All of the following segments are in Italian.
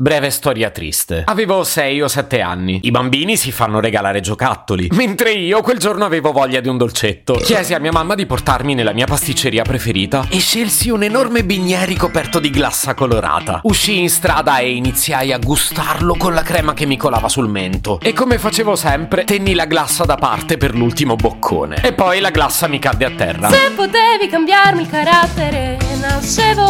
Breve storia triste. Avevo 6 o 7 anni. I bambini si fanno regalare giocattoli, mentre io quel giorno avevo voglia di un dolcetto. Chiesi a mia mamma di portarmi nella mia pasticceria preferita e scelsi un enorme bignè ricoperto di glassa colorata. Uscii in strada e iniziai a gustarlo con la crema che mi colava sul mento. E come facevo sempre, tenni la glassa da parte per l'ultimo boccone. E poi la glassa mi cadde a terra. Se potevi cambiarmi il carattere, nascevo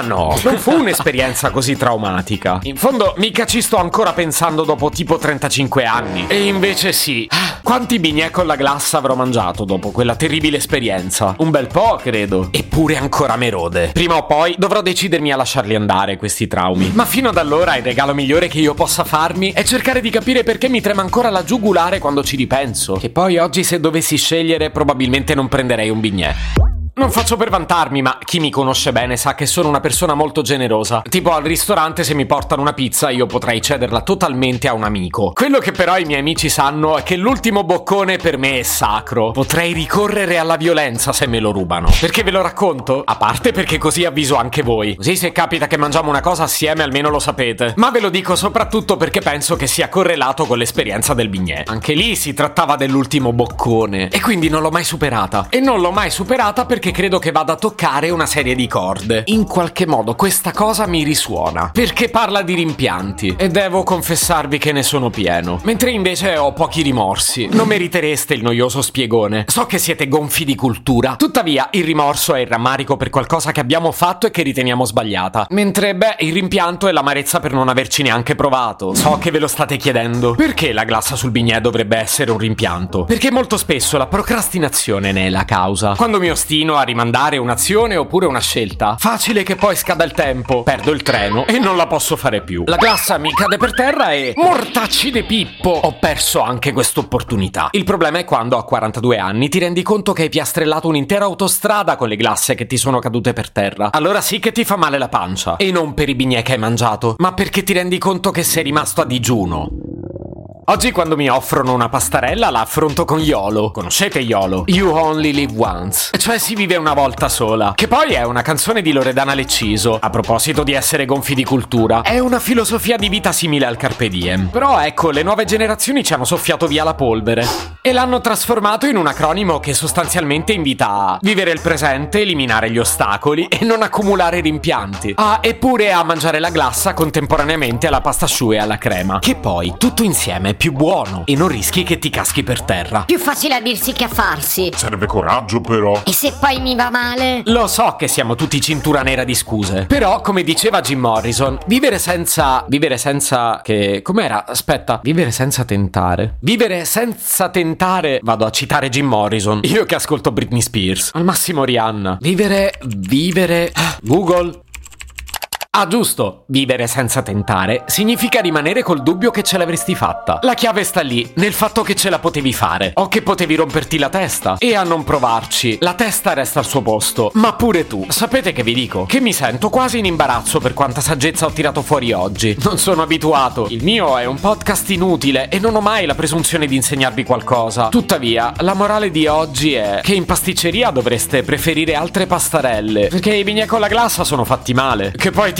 Ma no, non fu un'esperienza così traumatica. In fondo, mica ci sto ancora pensando dopo tipo 35 anni. E invece sì. Quanti bignè con la glassa avrò mangiato dopo quella terribile esperienza? Un bel po', credo. Eppure ancora merode. Prima o poi dovrò decidermi a lasciarli andare questi traumi. Ma fino ad allora il regalo migliore che io possa farmi è cercare di capire perché mi trema ancora la giugulare quando ci ripenso. Che poi oggi se dovessi scegliere probabilmente non prenderei un bignè. Non faccio per vantarmi, ma chi mi conosce bene sa che sono una persona molto generosa. Tipo al ristorante se mi portano una pizza io potrei cederla totalmente a un amico. Quello che però i miei amici sanno è che l'ultimo boccone per me è sacro. Potrei ricorrere alla violenza se me lo rubano. Perché ve lo racconto? A parte perché così avviso anche voi. Così se capita che mangiamo una cosa assieme almeno lo sapete. Ma ve lo dico soprattutto perché penso che sia correlato con l'esperienza del bignè. Anche lì si trattava dell'ultimo boccone. E quindi non l'ho mai superata. E non l'ho mai superata perché credo che vada a toccare una serie di corde. In qualche modo questa cosa mi risuona. Perché parla di rimpianti. E devo confessarvi che ne sono pieno. Mentre invece ho pochi rimorsi. Non meritereste il noioso spiegone. So che siete gonfi di cultura. Tuttavia, il rimorso è il rammarico per qualcosa che abbiamo fatto e che riteniamo sbagliata. Mentre, beh, il rimpianto è l'amarezza per non averci neanche provato. So che ve lo state chiedendo. Perché la glassa sul bignè dovrebbe essere un rimpianto? Perché molto spesso la procrastinazione ne è la causa. Quando mi ostino a rimandare un'azione oppure una scelta, facile che poi scada il tempo, perdo il treno e non la posso fare più. La glassa mi cade per terra e mortacci de pippo, ho perso anche quest'opportunità. Il problema è quando a 42 anni ti rendi conto che hai piastrellato un'intera autostrada con le glasse che ti sono cadute per terra. Allora sì che ti fa male la pancia. E non per i bignè che hai mangiato, ma perché ti rendi conto che sei rimasto a digiuno. Oggi quando mi offrono una pastarella la affronto con YOLO. Conoscete YOLO? You Only Live Once. Cioè si vive una volta sola. Che poi è una canzone di Loredana Lecciso. A proposito di essere gonfi di cultura, è una filosofia di vita simile al Carpe Diem. Però ecco, le nuove generazioni ci hanno soffiato via la polvere. E l'hanno trasformato in un acronimo che sostanzialmente invita a vivere il presente, eliminare gli ostacoli e non accumulare rimpianti. Ah, eppure a mangiare la glassa contemporaneamente alla pasta asciutta e alla crema. Che poi, tutto insieme, è più buono e non rischi che ti caschi per terra. Più facile a dirsi che a farsi. Serve coraggio però. E se poi mi va male? Lo so che siamo tutti cintura nera di scuse, però come diceva Jim Morrison, vivere senza... vivere senza... che... com'era? Aspetta, vivere senza tentare. Vivere senza tentare... Vado a citare Jim Morrison, io che ascolto Britney Spears, al massimo Rihanna. Vivere... vivere... Google... Ah, giusto. Vivere senza tentare significa rimanere col dubbio che ce l'avresti fatta. La chiave sta lì, nel fatto che ce la potevi fare. O che potevi romperti la testa. E a non provarci, la testa resta al suo posto. Ma pure tu. Sapete che vi dico? Che mi sento quasi in imbarazzo per quanta saggezza ho tirato fuori oggi. Non sono abituato. Il mio è un podcast inutile e non ho mai la presunzione di insegnarvi qualcosa. Tuttavia, la morale di oggi è che in pasticceria dovreste preferire altre pastarelle. Perché i bignè con la glassa sono fatti male. Che poi ti